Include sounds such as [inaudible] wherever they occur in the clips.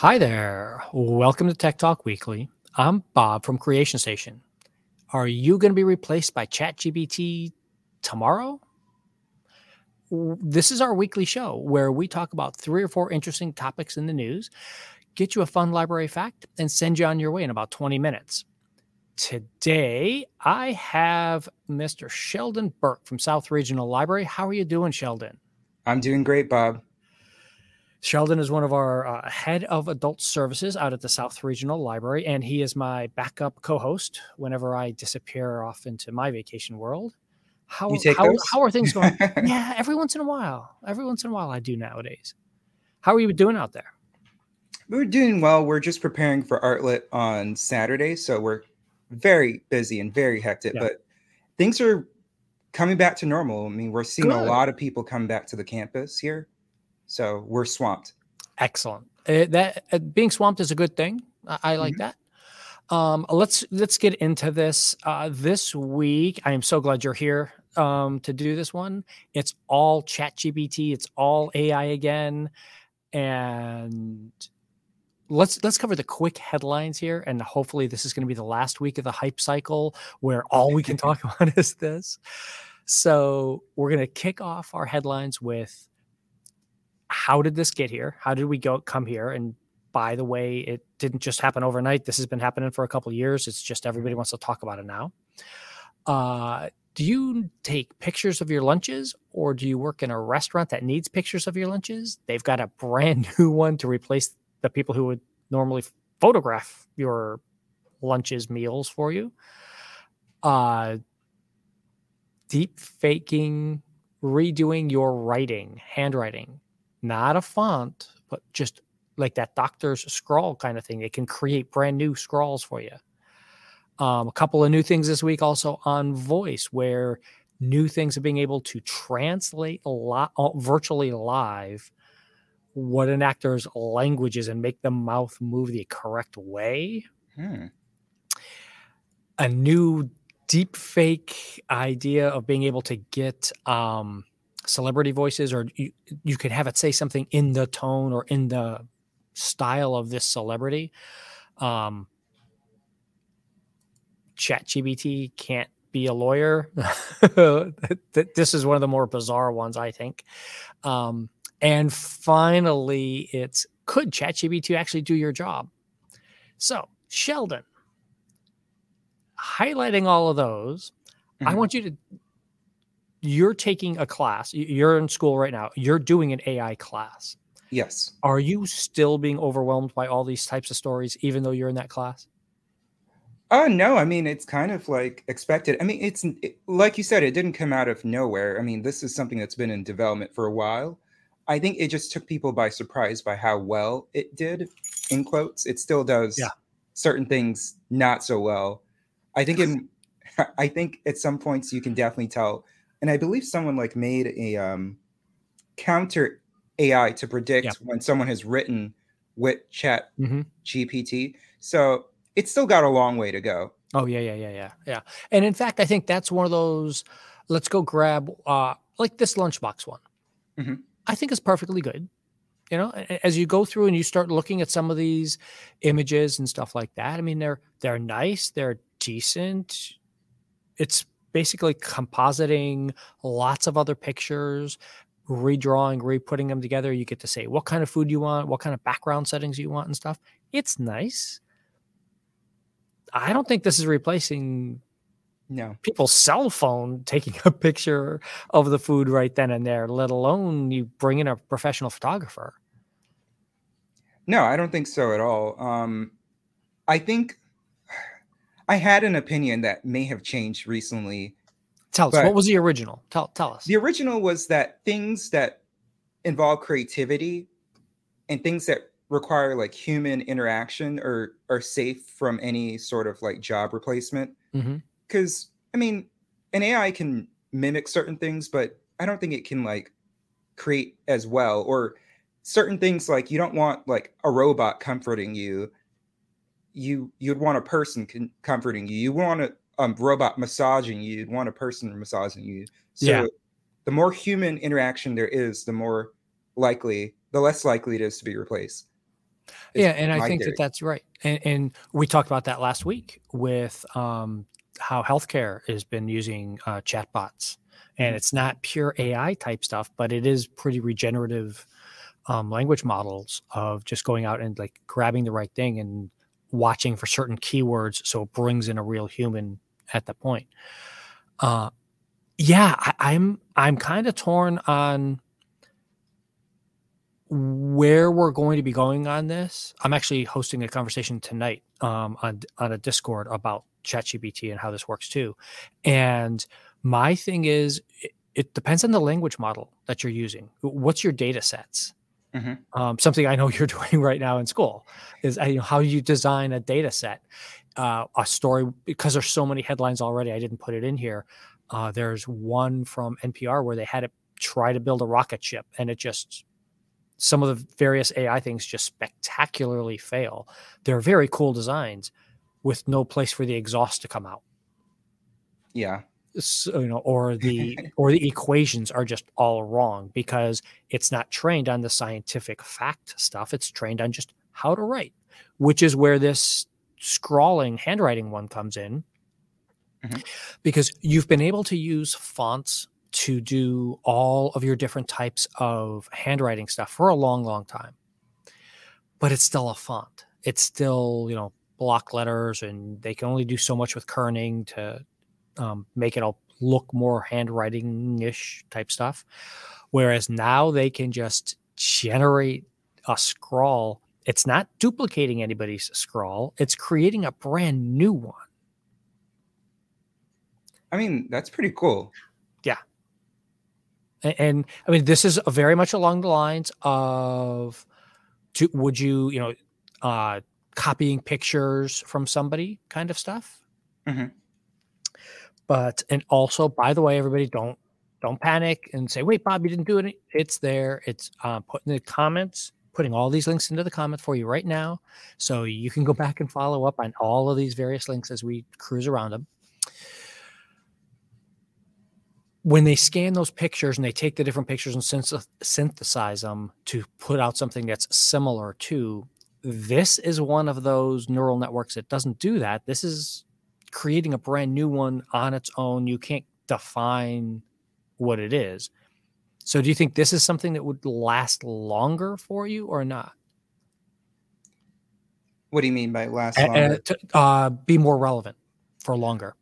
Hi there. Welcome to Tech Talk Weekly. I'm Bob from Creation Station. Are you going to be replaced by ChatGPT tomorrow? This is our weekly show where we talk about three or four interesting topics in the news, get you a fun library fact, and send you on your way in about 20 minutes. Today, I have Mr. Sheldon Burke from South Regional Library. How are you doing, Sheldon? I'm doing great, Bob. Sheldon is one of our uh, head of adult services out at the South Regional Library, and he is my backup co-host whenever I disappear off into my vacation world. How how, how, are things going? [laughs] yeah, every once in a while. Every once in a while, I do nowadays. How are you doing out there? We're doing well. We're just preparing for Artlit on Saturday, so we're very busy and very hectic. Yeah. But things are coming back to normal. I mean, we're seeing Good. a lot of people come back to the campus here. So we're swamped. Excellent. Uh, that uh, being swamped is a good thing. I, I like mm-hmm. that. Um, let's let's get into this. Uh, this week, I am so glad you're here um, to do this one. It's all Chat GPT. It's all AI again, and let's let's cover the quick headlines here. And hopefully, this is going to be the last week of the hype cycle where all we can [laughs] talk [laughs] about is this. So we're going to kick off our headlines with how did this get here? How did we go come here? And by the way, it didn't just happen overnight. This has been happening for a couple years. It's just everybody wants to talk about it now. Uh, do you take pictures of your lunches or do you work in a restaurant that needs pictures of your lunches? They've got a brand [laughs] new one to replace the people who would normally photograph your lunches meals for you. Uh, deep faking, redoing your writing, handwriting, not a font, but just like that doctor's scrawl kind of thing. It can create brand new scrawls for you. Um, a couple of new things this week also on voice, where new things of being able to translate a lot uh, virtually live what an actor's language is and make the mouth move the correct way. Hmm. A new deep fake idea of being able to get um, celebrity voices or you, you could have it say something in the tone or in the style of this celebrity. Um chat gpt can't be a lawyer. [laughs] This is one of the more bizarre ones i think. Um and finally it's could chat gpt actually do your job? So sheldon highlighting all of those mm-hmm. i want you to you're taking a class, you're in school right now, you're doing an AI class. Yes. Are you still being overwhelmed by all these types of stories, even though you're in that class? Uh, no, I mean, it's kind of like expected. I mean, it's it, like you said, it didn't come out of nowhere. I mean, this is something that's been in development for a while. I think it just took people by surprise by how well it did, in quotes. It still does yeah. certain things not so well. I think in, [laughs] I think at some points you can definitely tell and I believe someone like made a um, counter AI to predict yeah. when someone has written with Chat mm-hmm. GPT. So it's still got a long way to go. Oh yeah, yeah, yeah, yeah, yeah. And in fact, I think that's one of those. Let's go grab uh, like this lunchbox one. Mm-hmm. I think is perfectly good. You know, as you go through and you start looking at some of these images and stuff like that. I mean, they're they're nice, they're decent. It's basically compositing lots of other pictures, redrawing, re-putting them together. You get to say what kind of food you want, what kind of background settings you want, and stuff. It's nice. I don't think this is replacing no people's cell phone [laughs] taking a picture of the food right then and there, let alone you bring in a professional photographer. No, I don't think so at all. Um, I think I had an opinion that may have changed recently. Tell us what was the original? Tell tell us. The original was that things that involve creativity and things that require like human interaction are are safe from any sort of like job replacement. Because mm-hmm. I mean, an AI can mimic certain things, but I don't think it can like create as well or certain things like you don't want like a robot comforting you you you'd want a person con- comforting you. You want a um, robot massaging you. You'd want a person massaging you. So yeah. the more human interaction there is, the more likely, the less likely it is to be replaced. Yeah, and I think that that's right. And, and we talked about that last week with um, how healthcare has been using uh, chatbots, and Mhm. it's not pure AI type stuff, but it is pretty regenerative um, language models of just going out and like grabbing the right thing and watching for certain keywords, so it brings in a real human at the point. Uh, yeah, I, I'm I'm kind of torn on where we're going to be going on this. I'm actually hosting a conversation tonight um, on on a Discord about ChatGPT and how this works too. And my thing is, it, it depends on the language model that you're using. What's your data sets? Mhm. Um, something I know [laughs] you're doing right now in school is uh, you know, how you design a data set, uh, a story. Because there's so many headlines already, I didn't put it in here. Uh, there's one from NPR where they had to try to build a rocket ship, and it just some of the various AI things just spectacularly fail. They're very cool designs with no place for the exhaust to come out. Yeah. So, you know, or [laughs] the or the equations are just all wrong because it's not trained on the scientific fact stuff. It's trained on just how to write, which is where this scrawling handwriting one comes in. Mhm. Because you've been able to use fonts to do all of your different types of handwriting stuff for a long, long time. But it's still a font. It's still, you know, block letters, and they can only do so much with kerning to um, make it all look more handwriting ish type stuff. Whereas now they can just generate a scrawl. It's not duplicating anybody's scrawl, it's creating a brand new one. I mean, that's pretty cool. Yeah. And, I mean, this is a very much along the lines of do, would you, you know, uh, copying pictures from somebody kind of stuff. Mhm. But and also, by the way, everybody don't don't panic and say, "Wait, Bob, you didn't do it." It's there. It's uh, put in the comments. Putting all these links into the comments for you right now, so you can go back and follow up on all of these various links as we cruise around them. When they scan those pictures and they take the different pictures and synth- synthesize them to put out something that's similar to this is one of those neural networks that doesn't do that. This is creating a brand new one on its own. You can't define what it is. So, do you think this is something that would last longer for you or not? What do you mean by last longer? uh, to uh, be more relevant for longer.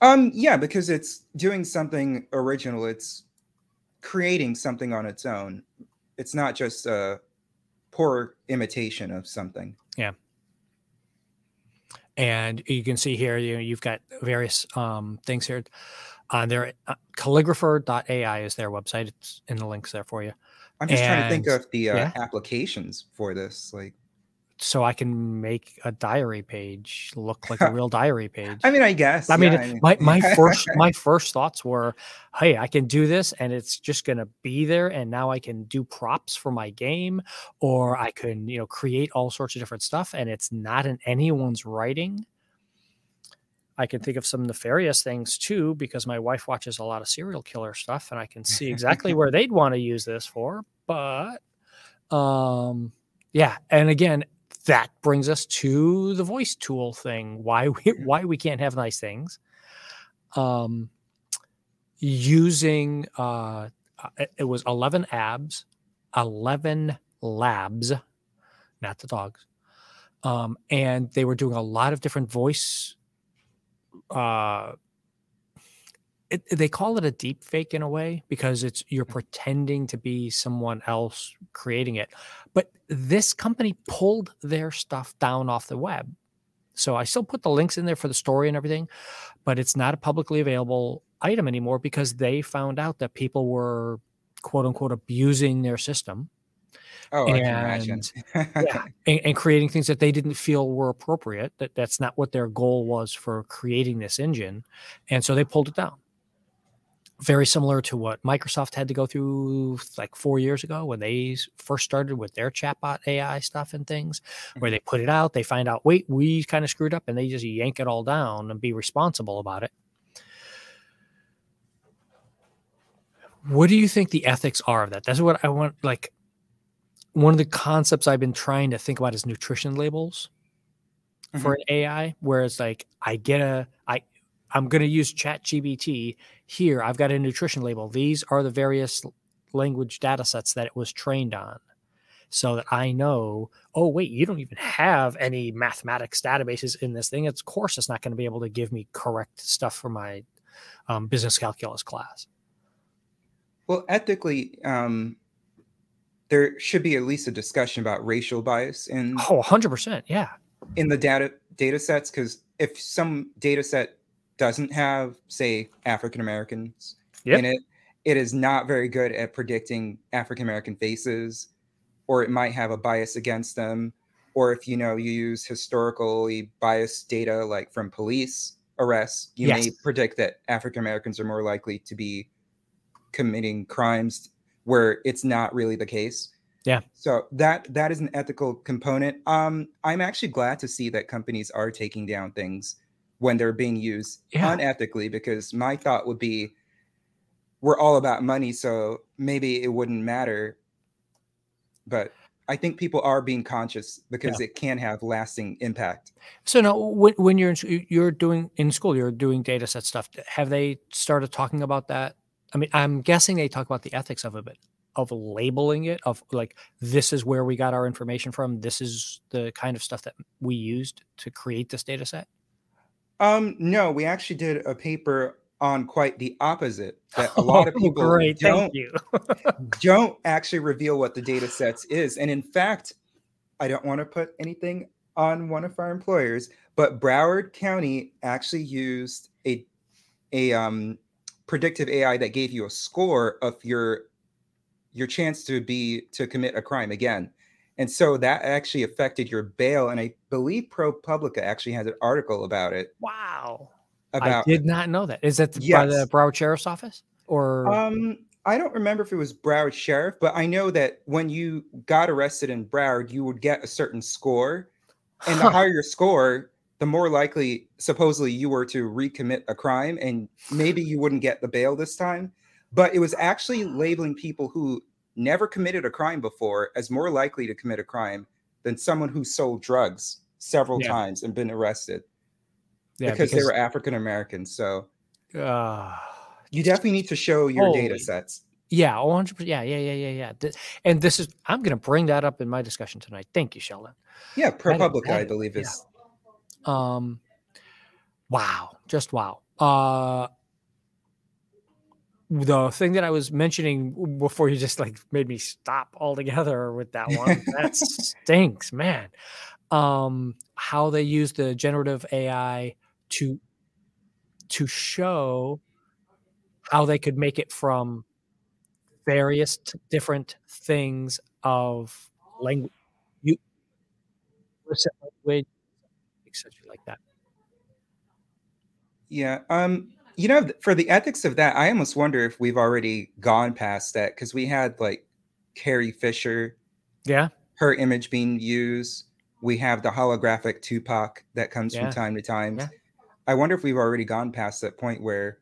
Um, yeah, because it's doing something original. It's creating something on its own. It's not just a poor imitation of something. And you can see here, you know, you've got various um, things here on there. Uh, calligrapher.ai is their website. It's in the links there for you. I'm just trying to think of the uh, yeah. applications for this. Like, So I can make a diary page look like a [laughs] real diary page. I mean, I guess. I mean, yeah, my my first [laughs] my first thoughts were, hey, I can do this, and it's just gonna be there, and now I can do props for my game, or I can you know create all sorts of different stuff, and it's not in anyone's writing. I can think of some nefarious things too, because my wife watches a lot of serial killer stuff, and I can see exactly where [laughs] they'd want to use this for. But, um, yeah, and again, that brings us to the voice tool thing. Why we why we can't have nice things. Um, using uh, it- it was eleven abs, eleven labs, not the dogs, um, and they were doing a lot of different voice. Uh, it, they call it a deep fake in a way because it's you're mm. pretending to be someone else creating it but this company pulled their stuff down off the web so i still put the links in there for the story and everything but it's not a publicly available item anymore because they found out that people were quote unquote abusing their system oh, I can imagine. yeah, [laughs] and, and creating things that they didn't feel were appropriate. That that's not what their goal was for creating this engine, and so they pulled it down. Very similar to what Microsoft had to go through like four years ago when they first started with their chatbot AI stuff and things, where they put it out, they find out, wait, we kind of screwed up, and they just yank it all down and be responsible about it. What do you think the ethics are of that? That's what I want. Like, one of the concepts I've been trying to think about is nutrition labels mm-hmm. for an AI, where it's like I get a I'm going to use Chat GPT here. I've got a nutrition label. These are the various language data sets that it was trained on so that I know, oh, wait, you don't even have any mathematics databases in this thing. Of course, it's not going to be able to give me correct stuff for my um, business calculus class. Well, ethically, um, there should be at least a discussion about racial bias in oh 100% yeah in the data data sets because if some data set doesn't have say african americans yep. in it it is not very good at predicting african american faces or it might have a bias against them or if you know you use historically biased data like from police arrests you yes. may predict that african americans are more likely to be committing crimes where it's not really the case. Yeah. So that that is an ethical component. Um, I'm actually glad to see that companies are taking down things when they're being used yeah. unethically because my thought would be we're all about money, so maybe it wouldn't matter. But I think people are being conscious because yeah. it can have lasting impact. So now, when, when you're in, you're doing in school, you're doing data set stuff. Have they started talking about that I mean, I'm guessing they talk about the ethics of it, but of labeling it, of like this is where we got our information from. This is the kind of stuff that we used to create this data set. Um, no, we actually did a paper on quite the opposite. That a lot of oh, people Great, don't [laughs] don't actually reveal what the data sets is. And in fact, I don't want to put anything on one of our employers, but Broward County actually used a a um predictive AI that gave you a score of your your chance to be to commit a crime again. And so that actually affected your bail. And I believe ProPublica actually has an article about it. Wow. About I did not know that. Is that yes. by the Broward Sheriff's Office? Or um I don't remember if it was Broward Sheriff, but I know that when you got arrested in Broward, you would get a certain score. And the [laughs] higher your score, the more likely supposedly you were to recommit a crime and maybe you wouldn't get the bail this time but it was actually labeling people who never committed a crime before as more likely to commit a crime than someone who sold drugs several yeah. times and been arrested. Yeah, because, because they were african americans so uh, you definitely need to show your holy. data sets. Yeah 100 yeah yeah yeah yeah yeah. And this is i'm going to bring that up in my discussion tonight. Thank you sheldon. Yeah propublica i believe is um, wow, just wow. Uh, the thing that I was mentioning before you just like made me stop altogether with that one. that stinks, man. Um, how they use the generative AI to to show how they could make it from various t- different things of language, you language, etc., like that. Yeah. Um, you know, for the ethics of that, I almost wonder if we've already gone past that because we had like Carrie Fisher. Yeah. Her image being used. We have the holographic Tupac that comes yeah. from time to time. Yeah. I wonder if we've already gone past that point where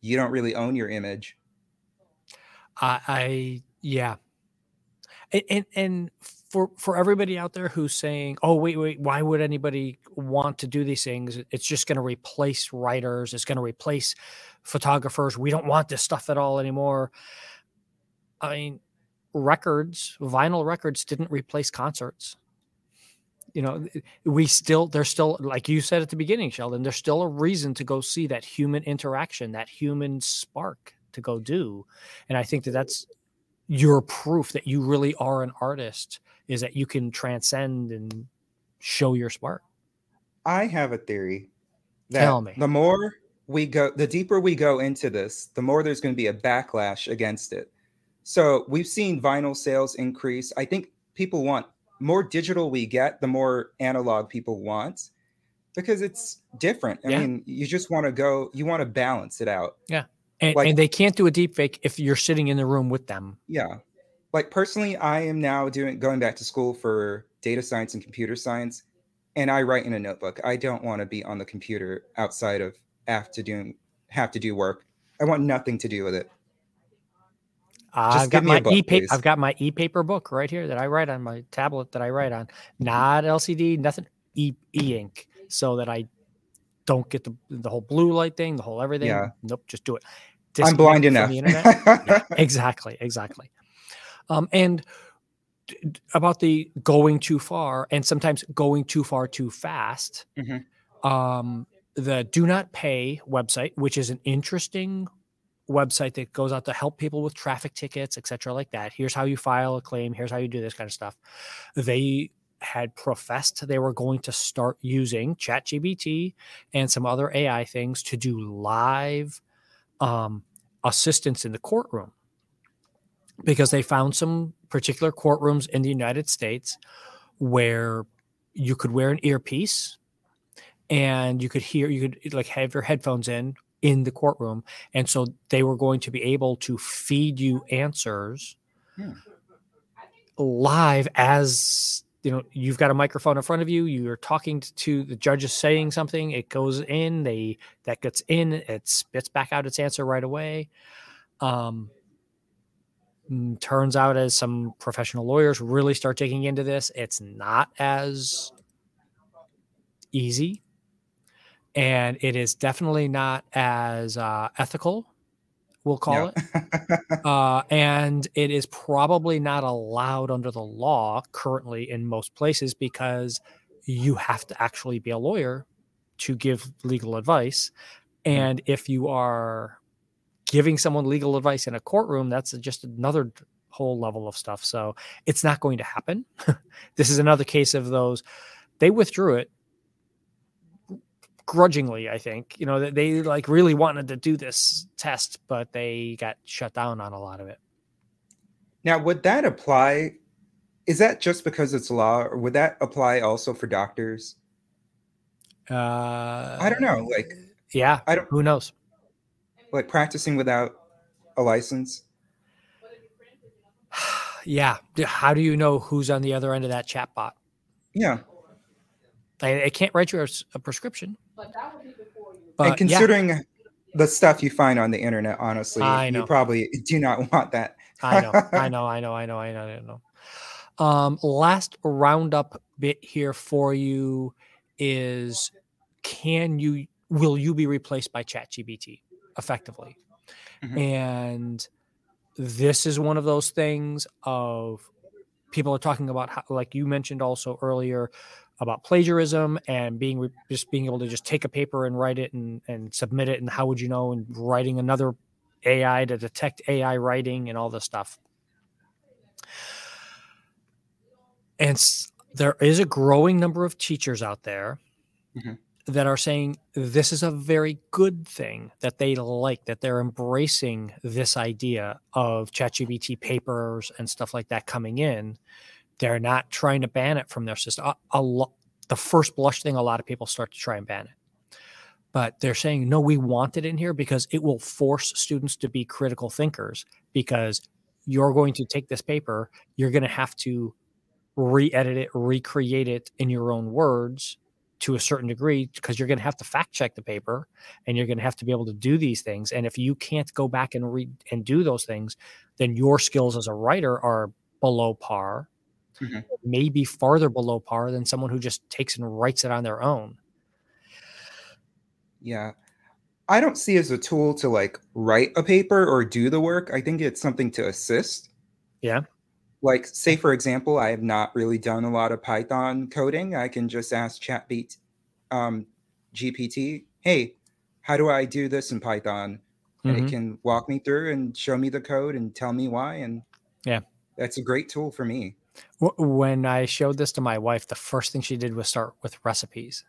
you don't really own your image. I, I yeah. And, and, and for for everybody out there who's saying, "Oh, wait, wait, why would anybody want to do these things? It's just going to replace writers. It's going to replace photographers. We don't want this stuff at all anymore." I mean, records, vinyl records didn't replace concerts. You know, we still there's still like you said at the beginning, Sheldon, there's still a reason to go see that human interaction, that human spark to go do. And I think that that's your proof that you really are an artist is that you can transcend and show your spark. I have a theory that Tell me. the more we go, the deeper we go into this, the more there's going to be a backlash against it. So we've seen vinyl sales increase. I think people want more digital we get, the more analog people want because it's different. I yeah. mean, you just want to go, you want to balance it out. Yeah. And, like, and they can't do a deep fake if you're sitting in the room with them. Yeah like personally, I am now doing going back to school for data science and computer science, and I write in a notebook. I don't want to be on the computer outside of have to do have to do work. I want nothing to do with it. I've got my e I've got my e-paper book right here that I write on my tablet that I write on, not LCD, nothing e e-ink, so that I don't get the the whole blue light thing, the whole everything. Yeah. Nope, just do it. I'm blind enough. yeah, [laughs] exactly, exactly. Um, and about the going too far and sometimes going too far too fast. Mm-hmm. Um, the do not pay website, which is an interesting website that goes out to help people with traffic tickets, etc., like that. Here's how you file a claim. Here's how you do this kind of stuff. They had professed they were going to start using ChatGPT and some other AI things to do live um, assistance in the courtroom because they found some particular courtrooms in the United States where you could wear an earpiece and you could hear you could like have your headphones in in the courtroom and so they were going to be able to feed you answers hmm. live as you know you've got a microphone in front of you you're talking to the judge is saying something it goes in they that gets in it spits back out its answer right away um turns out as some professional lawyers really start digging into this it's not as easy. And it is definitely not as uh, ethical we'll call it. Uh, and it is probably not allowed under the law currently in most places because you have to actually be a lawyer to give legal advice. And if you are giving someone legal advice in a courtroom, that's just another whole level of stuff. So it's not going to happen. [laughs] this is another case of those. They withdrew it grudgingly, I think. You know, they, they like really wanted to do this test, but they got shut down on a lot of it. Now, would that apply? Is that just because it's law, or would that apply also for doctors? Uh, I don't know. Like, yeah, I don't. Who knows? Like practicing without a license? [sighs] yeah. How do you know who's on the other end of that chat bot? Yeah. I, I can't write you a, a prescription. But and considering yeah. the stuff you find on the internet, honestly, you probably do not [laughs] want that. I know, I know, I know, I know, I know, I know. Um, last roundup bit here for you is can you will you be replaced by ChatGPT? Effectively. Mm-hmm. And this is one of those things of people are talking about how, like you mentioned also earlier about plagiarism and being just being able to just take a paper and write it and, and submit it and how would you know and writing another AI to detect AI writing and all this stuff. And there is a growing number of teachers out there mm-hmm that are saying this is a very good thing that they like that they're embracing this idea of ChatGPT papers and stuff like that coming in. They're not trying to ban it from their system. A, a lo- the first blush thing, a lot of people start to try and ban it, but they're saying no, we want it in here because it will force students to be critical thinkers. Because you're going to take this paper, you're going to have to re-edit it, recreate it in your own words to a certain degree because you're going to have to fact check the paper and you're going to have to be able to do these things and if you can't go back and read and do those things then your skills as a writer are below par mm-hmm. maybe farther below par than someone who just takes and writes it on their own. Yeah. I don't see as a tool to like write a paper or do the work. I think it's something to assist. Yeah like say for example i have not really done a lot of python coding. I can just ask chatbeat um, gpt hey how do i do this in python? And mm-hmm. it can walk me through and show me the code and tell me why and yeah. that's a great tool for me. When i showed this to my wife the first thing she did was start with recipes.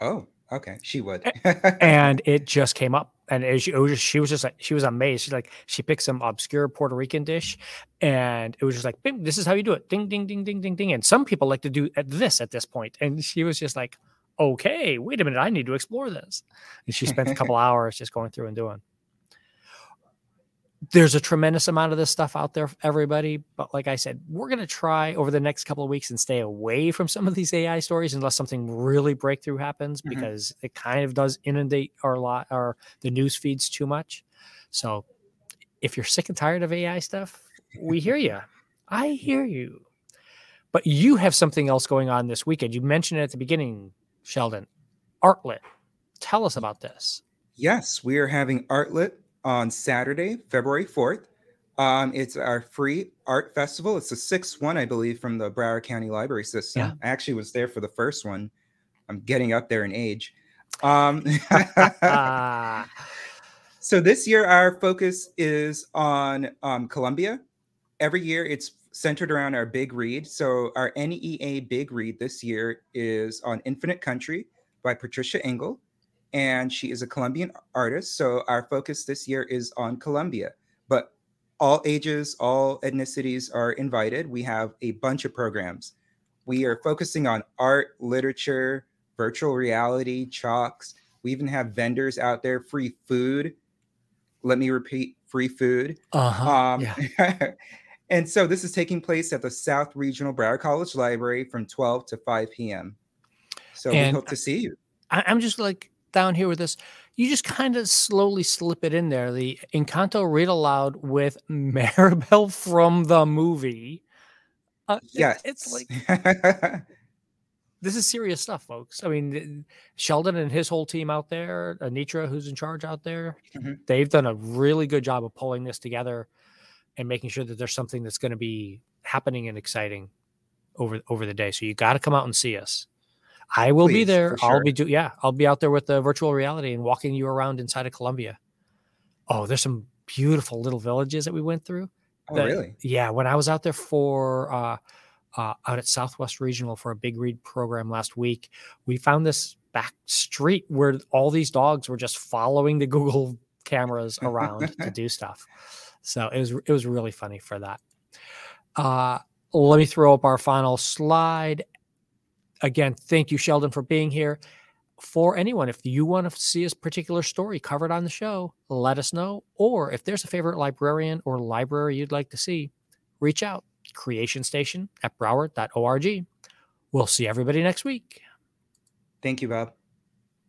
Oh okay. She would. [laughs] And it just came up and she, was just, she was just like she was amazed. She's like she picked some obscure Puerto Rican dish, and it was just like, "This is how you do it." Ding, ding, ding, ding, ding, ding. And some people like to do at this at this point, and she was just like, "Okay, wait a minute, I need to explore this." And she spent a couple [laughs] hours just going through and doing there's a tremendous amount of this stuff out there for everybody but like i said we're going to try over the next couple of weeks and stay away from some of these ai stories unless something really breakthrough happens mm-hmm. because it kind of does inundate our lot or the news feeds too much so if you're sick and tired of AI stuff, we [laughs] hear you. I hear you. But you have something else going on this weekend. You mentioned it at the beginning, Sheldon. Artlit. Tell us about this. Yes, we are having Artlit on Saturday, February 4th. Um, it's our free art festival. It's the sixth one, I believe, from the Broward County Library System. Yeah. I actually was there for the first one. I'm getting up there in age. Um, [laughs] [laughs] so this year, our focus is on um, Colombia. Every year, it's centered around our big read. So our NEA big read this year is on Infinite Country by Patricia Engel, and she is a Colombian artist. So our focus this year is on Colombia, but all ages, all ethnicities are invited. We have a bunch of programs. We are focusing on art, literature, virtual reality, chalks. We even have vendors out there, free food. Let me repeat free food. uh-huh. Um, yeah. [laughs] and so this is taking place at the South Regional Broward College Library from 12 to 5 p.m. So And- we hope to see you. I, I'm just like down here with this. You just kind of slowly slip it in there. The Encanto read aloud with [laughs] Mirabel from the movie. Uh, it- it's like [laughs] this is serious stuff, folks. I mean, Sheldon and his whole team out there, Anitra, who's in charge out there, Mhm. they've done a really good job of pulling this together and making sure that there's something that's going to be happening and exciting over over the day. So you got to come out and see us. I will be there. for I'll be do yeah, I'll be out there with the virtual reality and walking you around inside of Colombia. Oh, there's some beautiful little villages that we went through. oh, that- really? Yeah, when I was out there for uh, uh, out at Southwest Regional for a big read program last week, we found this back street where all these dogs were just following the [laughs] Google cameras around to [laughs] do stuff. So it was it was really funny for that. Uh, let me throw up our final slide. Again, thank you, Sheldon, for being here. For anyone, if you want to see a particular story covered on the show, let us know. Or if there's a favorite librarian or library you'd like to see, reach out. Creation Station at broward.org. We'll see everybody next week. Thank you, Bob.